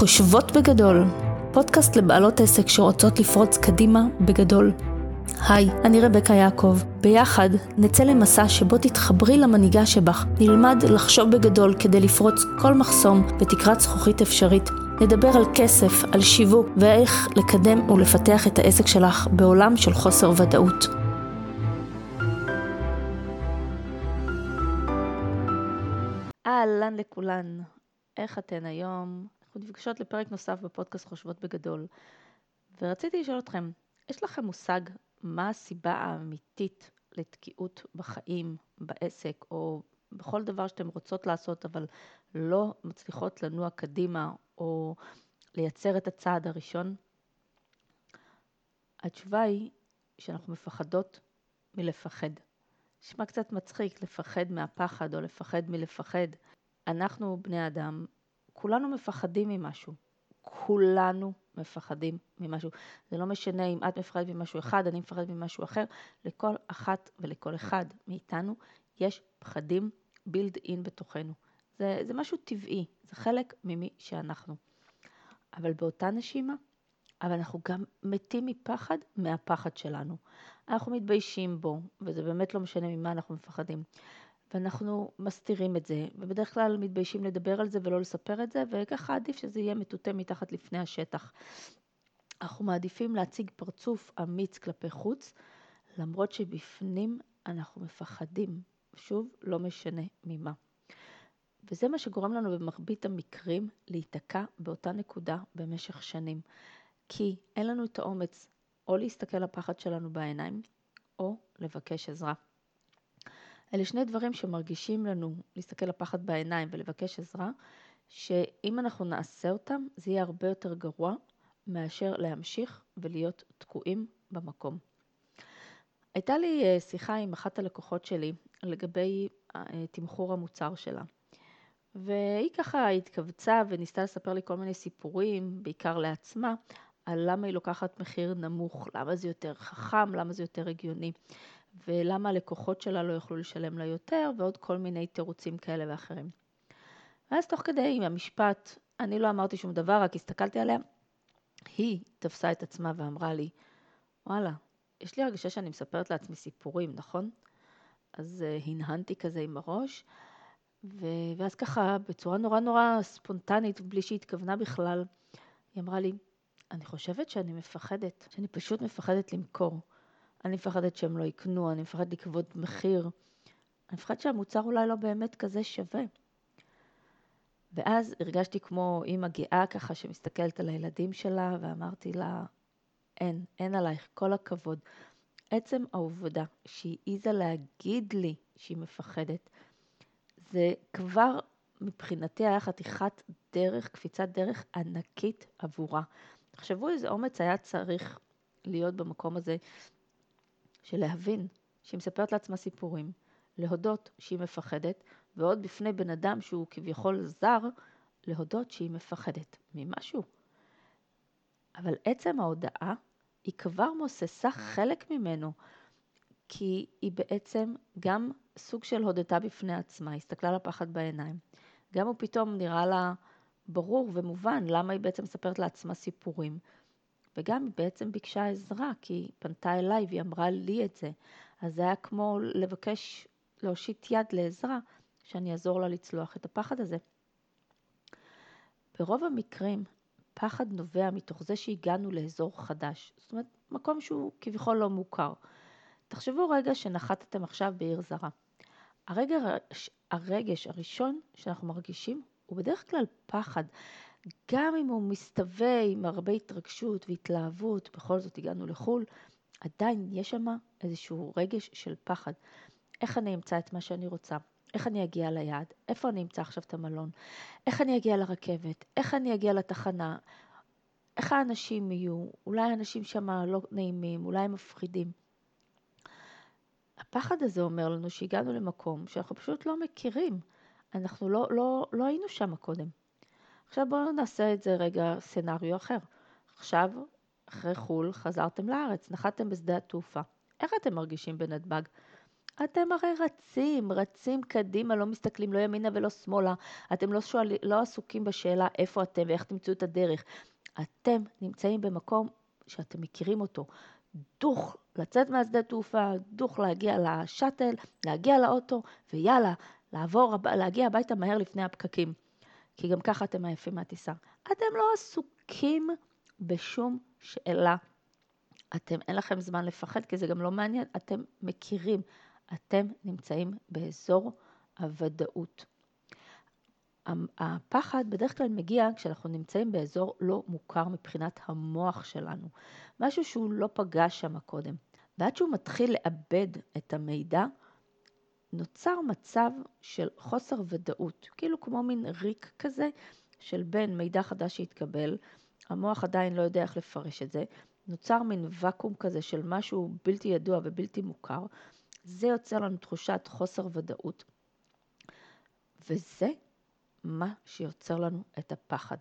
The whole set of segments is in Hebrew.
חושבות בגדול, פודקאסט לבעלות עסק שרוצות לפרוץ קדימה בגדול. היי, אני רבקה יעקב. ביחד נצא למסע שבו תתחברי למנהיגה שבך, נלמד לחשוב בגדול כדי לפרוץ כל מחסום בתקרת זכוכית אפשרית. נדבר על כסף, על שיווק ואיך לקדם ולפתח את העסק שלך בעולם של חוסר ודאות. אהלן לכולן, איך אתן היום? אנחנו נפגשות לפרק נוסף בפודקאסט חושבות בגדול. ורציתי לשאול אתכם, יש לכם מושג מה הסיבה האמיתית לתקיעות בחיים, בעסק, או בכל דבר שאתם רוצות לעשות, אבל לא מצליחות לנוע קדימה, או לייצר את הצעד הראשון? התשובה היא שאנחנו מפחדות מלפחד. נשמע קצת מצחיק לפחד מהפחד או לפחד מלפחד. אנחנו בני אדם כולנו מפחדים ממשהו. כולנו מפחדים ממשהו. זה לא משנה אם את מפחדת ממשהו אחד, אני מפחדת ממשהו אחר, לכל אחת ולכל אחד מאיתנו יש פחדים בילד אין בתוכנו. זה, זה משהו טבעי, זה חלק ממי שאנחנו. אבל באותה נשימה, אבל אנחנו גם מתים מפחד מהפחד שלנו. אנחנו מתביישים בו, וזה באמת לא משנה ממה אנחנו מפחדים. ואנחנו מסתירים את זה, ובדרך כלל מתביישים לדבר על זה ולא לספר את זה, וככה עדיף שזה יהיה מטוטא מתחת לפני השטח. אנחנו מעדיפים להציג פרצוף אמיץ כלפי חוץ, למרות שבפנים אנחנו מפחדים, שוב, לא משנה ממה. וזה מה שגורם לנו במרבית המקרים להיתקע באותה נקודה במשך שנים. כי אין לנו את האומץ או להסתכל לפחד שלנו בעיניים, או לבקש עזרה. אלה שני דברים שמרגישים לנו להסתכל לפחד בעיניים ולבקש עזרה, שאם אנחנו נעשה אותם, זה יהיה הרבה יותר גרוע מאשר להמשיך ולהיות תקועים במקום. הייתה לי אה, שיחה עם אחת הלקוחות שלי לגבי אה, תמחור המוצר שלה. והיא ככה התכווצה וניסתה לספר לי כל מיני סיפורים, בעיקר לעצמה, על למה היא לוקחת מחיר נמוך, למה זה יותר חכם, למה זה יותר הגיוני. ולמה הלקוחות שלה לא יוכלו לשלם לה יותר, ועוד כל מיני תירוצים כאלה ואחרים. ואז תוך כדי עם המשפט, אני לא אמרתי שום דבר, רק הסתכלתי עליה, היא תפסה את עצמה ואמרה לי, וואלה, יש לי הרגשה שאני מספרת לעצמי סיפורים, נכון? אז uh, הנהנתי כזה עם הראש, ו... ואז ככה, בצורה נורא נורא ספונטנית, בלי שהיא התכוונה בכלל, היא אמרה לי, אני חושבת שאני מפחדת, שאני פשוט מפחדת למכור. אני מפחדת שהם לא יקנו, אני מפחדת לגבות מחיר, אני מפחדת שהמוצר אולי לא באמת כזה שווה. ואז הרגשתי כמו אימא גאה ככה שמסתכלת על הילדים שלה ואמרתי לה, אין, אין עלייך, כל הכבוד. עצם העובדה שהיא העיזה להגיד לי שהיא מפחדת, זה כבר מבחינתי היה חתיכת דרך, קפיצת דרך ענקית עבורה. תחשבו איזה אומץ היה צריך להיות במקום הזה של להבין שהיא מספרת לעצמה סיפורים, להודות שהיא מפחדת, ועוד בפני בן אדם שהוא כביכול זר, להודות שהיא מפחדת ממשהו. אבל עצם ההודעה היא כבר מוססה חלק ממנו, כי היא בעצם גם סוג של הודתה בפני עצמה, הסתכלה לפחד בעיניים. גם הוא פתאום נראה לה ברור ומובן למה היא בעצם מספרת לעצמה סיפורים. וגם היא בעצם ביקשה עזרה, כי היא פנתה אליי והיא אמרה לי את זה. אז זה היה כמו לבקש, להושיט יד לעזרה, שאני אעזור לה לצלוח את הפחד הזה. ברוב המקרים, פחד נובע מתוך זה שהגענו לאזור חדש. זאת אומרת, מקום שהוא כביכול לא מוכר. תחשבו רגע שנחתתם עכשיו בעיר זרה. הרגש, הרגש הראשון שאנחנו מרגישים הוא בדרך כלל פחד. גם אם הוא מסתווה עם הרבה התרגשות והתלהבות, בכל זאת הגענו לחו"ל, עדיין יש שם איזשהו רגש של פחד. איך אני אמצא את מה שאני רוצה? איך אני אגיע ליעד? איפה אני אמצא עכשיו את המלון? איך אני אגיע לרכבת? איך אני אגיע לתחנה? איך האנשים יהיו? אולי האנשים שם לא נעימים, אולי הם מפחידים. הפחד הזה אומר לנו שהגענו למקום שאנחנו פשוט לא מכירים. אנחנו לא, לא, לא היינו שם קודם. עכשיו בואו נעשה את זה רגע סצנריו אחר. עכשיו, אחרי חו"ל, חזרתם לארץ, נחתתם בשדה התעופה. איך אתם מרגישים בנתב"ג? אתם הרי רצים, רצים קדימה, לא מסתכלים לא ימינה ולא שמאלה. אתם לא, שואל, לא עסוקים בשאלה איפה אתם ואיך תמצאו את הדרך. אתם נמצאים במקום שאתם מכירים אותו. דוך לצאת מהשדה תעופה, דוך להגיע לשאטל, להגיע לאוטו, ויאללה, לעבור, להגיע הביתה מהר לפני הפקקים. כי גם ככה אתם עייפים מהטיסה. אתם לא עסוקים בשום שאלה. אתם, אין לכם זמן לפחד, כי זה גם לא מעניין, אתם מכירים, אתם נמצאים באזור הוודאות. הפחד בדרך כלל מגיע כשאנחנו נמצאים באזור לא מוכר מבחינת המוח שלנו, משהו שהוא לא פגש שם קודם. ועד שהוא מתחיל לאבד את המידע, נוצר מצב של חוסר ודאות, כאילו כמו מין ריק כזה של בין מידע חדש שהתקבל, המוח עדיין לא יודע איך לפרש את זה, נוצר מין ואקום כזה של משהו בלתי ידוע ובלתי מוכר, זה יוצר לנו תחושת חוסר ודאות. וזה מה שיוצר לנו את הפחד.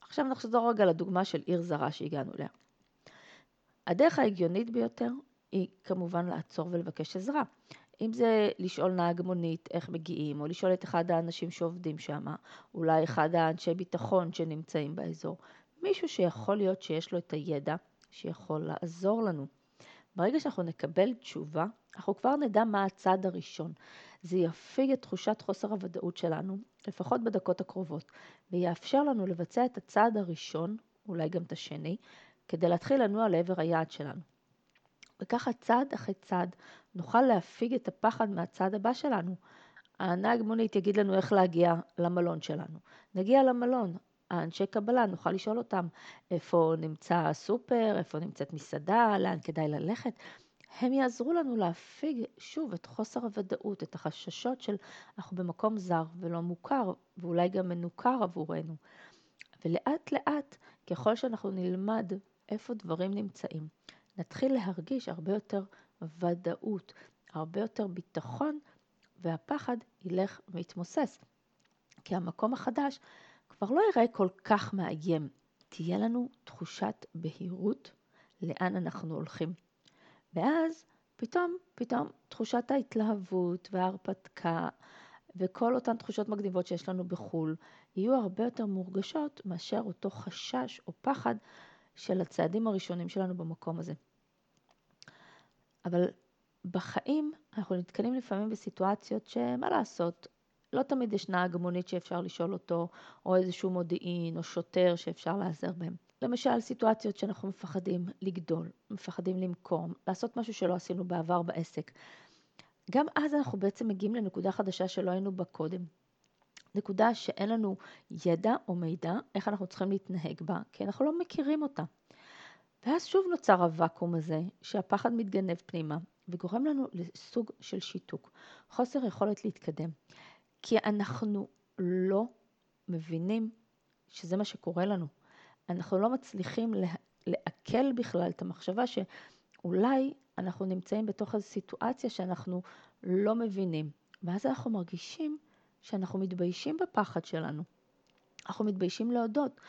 עכשיו נחזור רגע לדוגמה של עיר זרה שהגענו אליה. הדרך ההגיונית ביותר היא כמובן לעצור ולבקש עזרה. אם זה לשאול נהג מונית איך מגיעים, או לשאול את אחד האנשים שעובדים שם, אולי אחד האנשי ביטחון שנמצאים באזור, מישהו שיכול להיות שיש לו את הידע שיכול לעזור לנו. ברגע שאנחנו נקבל תשובה, אנחנו כבר נדע מה הצעד הראשון. זה יפיג את תחושת חוסר הוודאות שלנו, לפחות בדקות הקרובות, ויאפשר לנו לבצע את הצעד הראשון, אולי גם את השני, כדי להתחיל לנוע לעבר היעד שלנו. וככה צעד אחרי צעד נוכל להפיג את הפחד מהצעד הבא שלנו. הנהג מונית יגיד לנו איך להגיע למלון שלנו. נגיע למלון, האנשי קבלה, נוכל לשאול אותם איפה נמצא הסופר, איפה נמצאת מסעדה, לאן כדאי ללכת. הם יעזרו לנו להפיג שוב את חוסר הוודאות, את החששות של אנחנו במקום זר ולא מוכר, ואולי גם מנוכר עבורנו. ולאט לאט, ככל שאנחנו נלמד איפה דברים נמצאים, נתחיל להרגיש הרבה יותר ודאות, הרבה יותר ביטחון, והפחד ילך ויתמוסס. כי המקום החדש כבר לא ייראה כל כך מאיים. תהיה לנו תחושת בהירות לאן אנחנו הולכים. ואז פתאום, פתאום תחושת ההתלהבות וההרפתקה וכל אותן תחושות מגניבות שיש לנו בחו"ל יהיו הרבה יותר מורגשות מאשר אותו חשש או פחד של הצעדים הראשונים שלנו במקום הזה. אבל בחיים אנחנו נתקלים לפעמים בסיטואציות שמה לעשות, לא תמיד יש נהג מונית שאפשר לשאול אותו, או איזשהו מודיעין, או שוטר שאפשר להיעזר בהם. למשל, סיטואציות שאנחנו מפחדים לגדול, מפחדים למכור, לעשות משהו שלא עשינו בעבר בעסק. גם אז אנחנו בעצם מגיעים לנקודה חדשה שלא היינו בה קודם. נקודה שאין לנו ידע או מידע איך אנחנו צריכים להתנהג בה, כי אנחנו לא מכירים אותה. ואז שוב נוצר הוואקום הזה, שהפחד מתגנב פנימה, וגורם לנו לסוג של שיתוק, חוסר יכולת להתקדם. כי אנחנו לא מבינים שזה מה שקורה לנו. אנחנו לא מצליחים לעכל בכלל את המחשבה שאולי אנחנו נמצאים בתוך איזו סיטואציה שאנחנו לא מבינים. ואז אנחנו מרגישים שאנחנו מתביישים בפחד שלנו. אנחנו מתביישים להודות.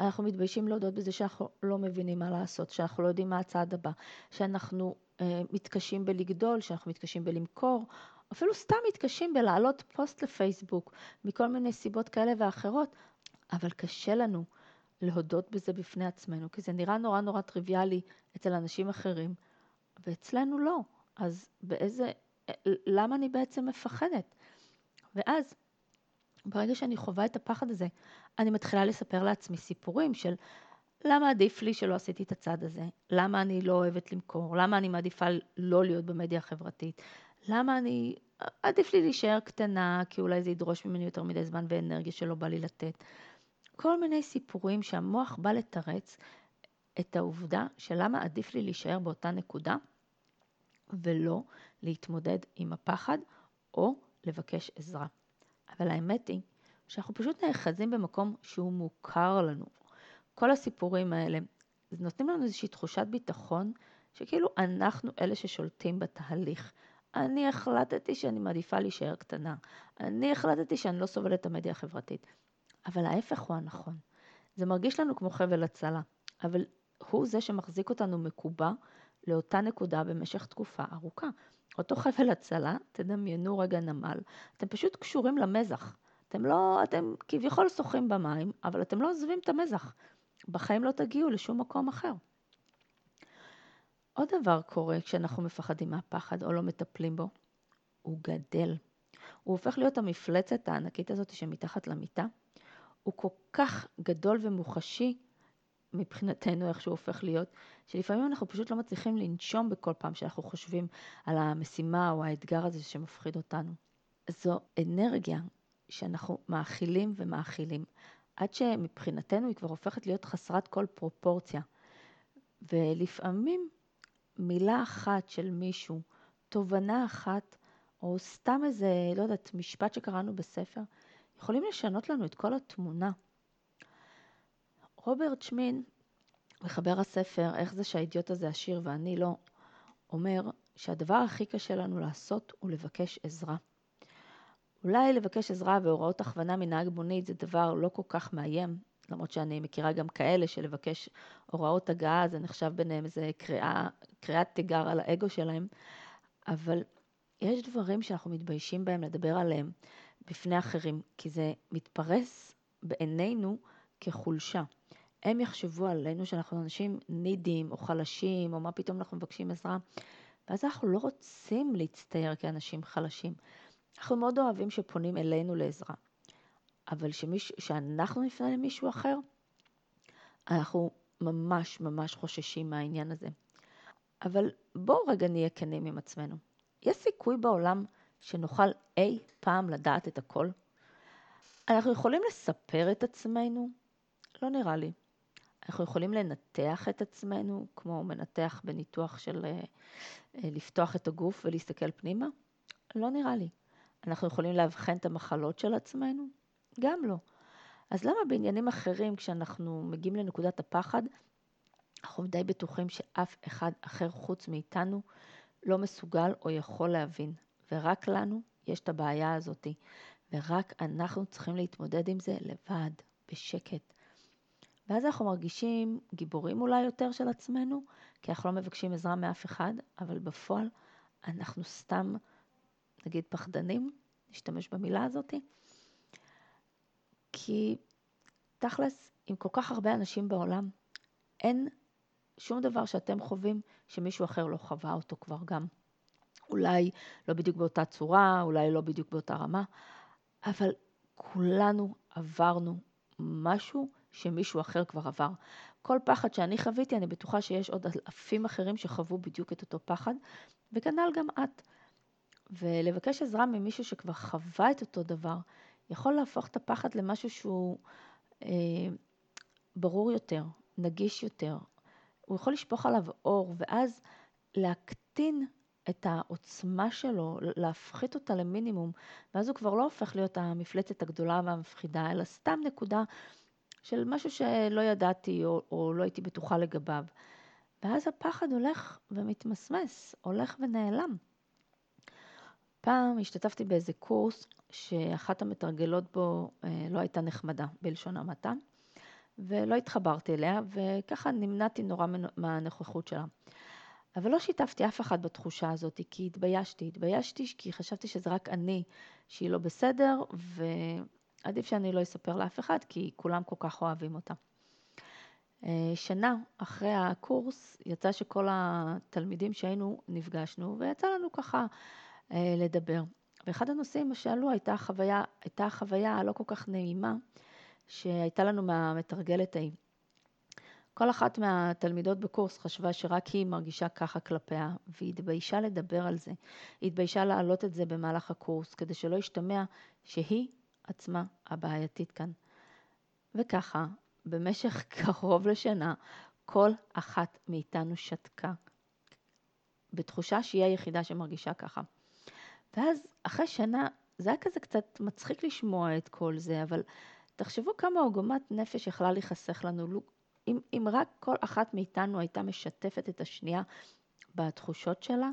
אנחנו מתביישים להודות בזה שאנחנו לא מבינים מה לעשות, שאנחנו לא יודעים מה הצעד הבא, שאנחנו אה, מתקשים בלגדול, שאנחנו מתקשים בלמכור, אפילו סתם מתקשים בלהעלות פוסט לפייסבוק, מכל מיני סיבות כאלה ואחרות, אבל קשה לנו להודות בזה בפני עצמנו, כי זה נראה נורא נורא טריוויאלי אצל אנשים אחרים, ואצלנו לא. אז באיזה, למה אני בעצם מפחדת? ואז, ברגע שאני חווה את הפחד הזה, אני מתחילה לספר לעצמי סיפורים של למה עדיף לי שלא עשיתי את הצעד הזה? למה אני לא אוהבת למכור? למה אני מעדיפה לא להיות במדיה החברתית? למה אני, עדיף לי להישאר קטנה, כי אולי זה ידרוש ממני יותר מדי זמן ואנרגיה שלא בא לי לתת. כל מיני סיפורים שהמוח בא לתרץ את העובדה של למה עדיף לי להישאר באותה נקודה ולא להתמודד עם הפחד או לבקש עזרה. אבל האמת היא שאנחנו פשוט נאחזים במקום שהוא מוכר לנו. כל הסיפורים האלה נותנים לנו איזושהי תחושת ביטחון שכאילו אנחנו אלה ששולטים בתהליך. אני החלטתי שאני מעדיפה להישאר קטנה. אני החלטתי שאני לא סובלת את המדיה החברתית. אבל ההפך הוא הנכון. זה מרגיש לנו כמו חבל הצלה, אבל הוא זה שמחזיק אותנו מקובע לאותה נקודה במשך תקופה ארוכה. אותו חבל הצלה, תדמיינו רגע נמל, אתם פשוט קשורים למזח. אתם לא, אתם כביכול שוחים במים, אבל אתם לא עוזבים את המזח. בחיים לא תגיעו לשום מקום אחר. עוד דבר קורה כשאנחנו מפחדים מהפחד או לא מטפלים בו, הוא גדל. הוא הופך להיות המפלצת הענקית הזאת שמתחת למיטה. הוא כל כך גדול ומוחשי מבחינתנו, איך שהוא הופך להיות, שלפעמים אנחנו פשוט לא מצליחים לנשום בכל פעם שאנחנו חושבים על המשימה או האתגר הזה שמפחיד אותנו. זו אנרגיה שאנחנו מאכילים ומאכילים, עד שמבחינתנו היא כבר הופכת להיות חסרת כל פרופורציה. ולפעמים מילה אחת של מישהו, תובנה אחת, או סתם איזה, לא יודעת, משפט שקראנו בספר, יכולים לשנות לנו את כל התמונה. רוברט שמין, מחבר הספר "איך זה שהאידיוט הזה עשיר ואני לא", אומר שהדבר הכי קשה לנו לעשות הוא לבקש עזרה. אולי לבקש עזרה והוראות הכוונה מנהג מונית זה דבר לא כל כך מאיים, למרות שאני מכירה גם כאלה שלבקש הוראות הגעה זה נחשב ביניהם איזה קריאה, קריאת תיגר על האגו שלהם, אבל יש דברים שאנחנו מתביישים בהם לדבר עליהם בפני אחרים, כי זה מתפרס בעינינו כחולשה. הם יחשבו עלינו שאנחנו אנשים נידים או חלשים, או מה פתאום אנחנו מבקשים עזרה, ואז אנחנו לא רוצים להצטייר כאנשים חלשים. אנחנו מאוד אוהבים שפונים אלינו לעזרה, אבל שאנחנו נפנה למישהו אחר, אנחנו ממש ממש חוששים מהעניין הזה. אבל בואו רגע נהיה כנים עם עצמנו. יש סיכוי בעולם שנוכל אי פעם לדעת את הכל? אנחנו יכולים לספר את עצמנו? לא נראה לי. אנחנו יכולים לנתח את עצמנו, כמו מנתח בניתוח של אה, אה, לפתוח את הגוף ולהסתכל פנימה? לא נראה לי. אנחנו יכולים לאבחן את המחלות של עצמנו? גם לא. אז למה בעניינים אחרים, כשאנחנו מגיעים לנקודת הפחד, אנחנו די בטוחים שאף אחד אחר חוץ מאיתנו לא מסוגל או יכול להבין, ורק לנו יש את הבעיה הזאתי, ורק אנחנו צריכים להתמודד עם זה לבד, בשקט. ואז אנחנו מרגישים גיבורים אולי יותר של עצמנו, כי אנחנו לא מבקשים עזרה מאף אחד, אבל בפועל אנחנו סתם, נגיד, פחדנים, נשתמש במילה הזאתי, כי תכלס, עם כל כך הרבה אנשים בעולם, אין שום דבר שאתם חווים שמישהו אחר לא חווה אותו כבר גם. אולי לא בדיוק באותה צורה, אולי לא בדיוק באותה רמה, אבל כולנו עברנו משהו שמישהו אחר כבר עבר. כל פחד שאני חוויתי, אני בטוחה שיש עוד אלפים אחרים שחוו בדיוק את אותו פחד, וכנ"ל גם את. ולבקש עזרה ממישהו שכבר חווה את אותו דבר, יכול להפוך את הפחד למשהו שהוא אה, ברור יותר, נגיש יותר, הוא יכול לשפוך עליו אור, ואז להקטין את העוצמה שלו, להפחית אותה למינימום, ואז הוא כבר לא הופך להיות המפלצת הגדולה והמפחידה, אלא סתם נקודה של משהו שלא ידעתי או, או לא הייתי בטוחה לגביו. ואז הפחד הולך ומתמסמס, הולך ונעלם. פעם השתתפתי באיזה קורס שאחת המתרגלות בו אה, לא הייתה נחמדה, בלשון המעטה. ולא התחברתי אליה, וככה נמנעתי נורא מהנוכחות שלה. אבל לא שיתפתי אף אחד בתחושה הזאת, כי התביישתי. התביישתי כי חשבתי שזה רק אני שהיא לא בסדר, ועדיף שאני לא אספר לאף אחד, כי כולם כל כך אוהבים אותה. אה, שנה אחרי הקורס יצא שכל התלמידים שהיינו נפגשנו, ויצא לנו ככה אה, לדבר. ואחד הנושאים שעלו הייתה החוויה, הייתה החוויה הלא כל כך נעימה שהייתה לנו מהמתרגלת ההיא. כל אחת מהתלמידות בקורס חשבה שרק היא מרגישה ככה כלפיה, והיא התביישה לדבר על זה. היא התביישה להעלות את זה במהלך הקורס, כדי שלא ישתמע שהיא עצמה הבעייתית כאן. וככה, במשך קרוב לשנה, כל אחת מאיתנו שתקה, בתחושה שהיא היחידה שמרגישה ככה. ואז, אחרי שנה, זה היה כזה קצת מצחיק לשמוע את כל זה, אבל תחשבו כמה עוגמת נפש יכלה להיחסך לנו, אם, אם רק כל אחת מאיתנו הייתה משתפת את השנייה בתחושות שלה,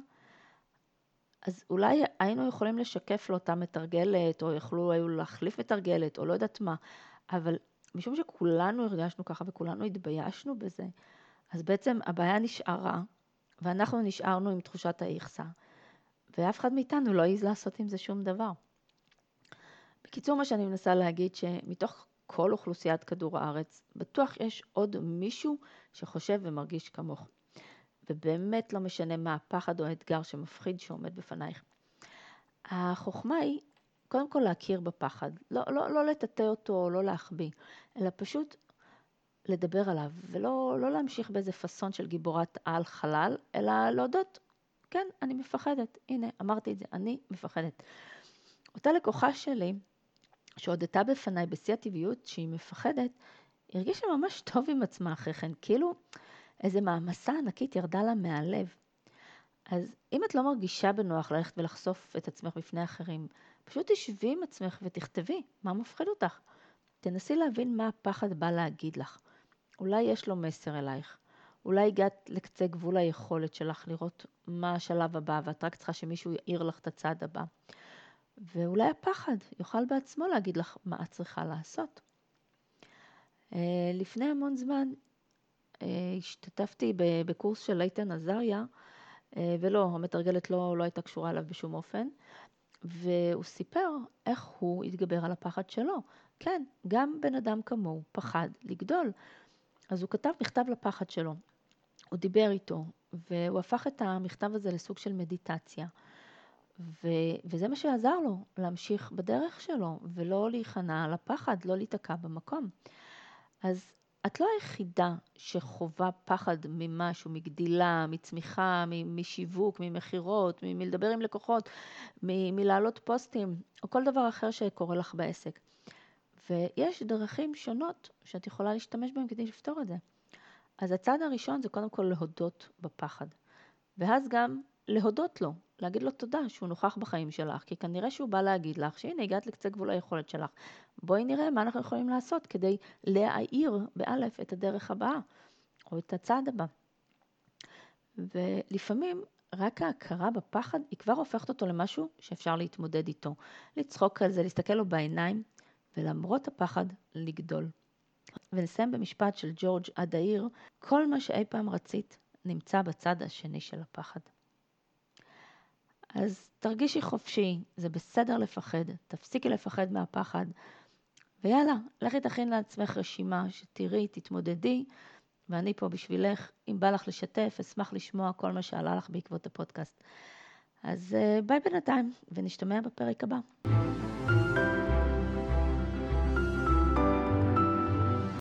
אז אולי היינו יכולים לשקף לאותה מתרגלת, או יכלו היו להחליף מתרגלת, או לא יודעת מה, אבל משום שכולנו הרגשנו ככה וכולנו התביישנו בזה, אז בעצם הבעיה נשארה, ואנחנו נשארנו עם תחושת האיכסה. ואף אחד מאיתנו לא העז לעשות עם זה שום דבר. בקיצור, מה שאני מנסה להגיד, שמתוך כל אוכלוסיית כדור הארץ, בטוח יש עוד מישהו שחושב ומרגיש כמוך. ובאמת לא משנה מה הפחד או האתגר שמפחיד שעומד בפנייך. החוכמה היא קודם כל להכיר בפחד, לא, לא, לא לטאטא אותו, לא להחביא, אלא פשוט לדבר עליו, ולא לא להמשיך באיזה פאסון של גיבורת על חלל, אלא להודות, כן, אני מפחדת, הנה, אמרתי את זה, אני מפחדת. אותה לקוחה שלי, שהודתה בפניי בשיא הטבעיות שהיא מפחדת, הרגישה ממש טוב עם עצמה אחרי כן, כאילו איזה מעמסה ענקית ירדה לה מהלב. אז אם את לא מרגישה בנוח ללכת ולחשוף את עצמך בפני אחרים, פשוט תשבי עם עצמך ותכתבי מה מפחיד אותך. תנסי להבין מה הפחד בא להגיד לך. אולי יש לו מסר אלייך. אולי הגעת לקצה גבול היכולת שלך לראות מה השלב הבא, ואת רק צריכה שמישהו יעיר לך את הצעד הבא. ואולי הפחד יוכל בעצמו להגיד לך מה את צריכה לעשות. אה, לפני המון זמן השתתפתי בקורס של איתן עזריה, אה, ולא, המתרגלת לא, לא הייתה קשורה אליו בשום אופן, והוא סיפר איך הוא התגבר על הפחד שלו. כן, גם בן אדם כמוהו פחד לגדול. אז הוא כתב מכתב לפחד שלו. הוא דיבר איתו, והוא הפך את המכתב הזה לסוג של מדיטציה. ו, וזה מה שעזר לו להמשיך בדרך שלו, ולא להיכנע לפחד, לא להיתקע במקום. אז את לא היחידה שחווה פחד ממשהו, מגדילה, מצמיחה, משיווק, ממכירות, מלדבר עם לקוחות, מלהעלות פוסטים, או כל דבר אחר שקורה לך בעסק. ויש דרכים שונות שאת יכולה להשתמש בהן כדי לפתור את זה. אז הצעד הראשון זה קודם כל להודות בפחד. ואז גם להודות לו, להגיד לו תודה שהוא נוכח בחיים שלך, כי כנראה שהוא בא להגיד לך שהנה הגעת לקצה גבול היכולת שלך. בואי נראה מה אנחנו יכולים לעשות כדי להאיר באלף את הדרך הבאה, או את הצעד הבא. ולפעמים רק ההכרה בפחד היא כבר הופכת אותו למשהו שאפשר להתמודד איתו. לצחוק על זה, להסתכל לו בעיניים, ולמרות הפחד, לגדול. ונסיים במשפט של ג'ורג' אדאיר, כל מה שאי פעם רצית נמצא בצד השני של הפחד. אז תרגישי חופשי, זה בסדר לפחד, תפסיקי לפחד מהפחד, ויאללה, לכי תכין לעצמך רשימה, שתראי, תתמודדי, ואני פה בשבילך. אם בא לך לשתף, אשמח לשמוע כל מה שעלה לך בעקבות הפודקאסט. אז אה, ביי בינתיים, ונשתמע בפרק הבא.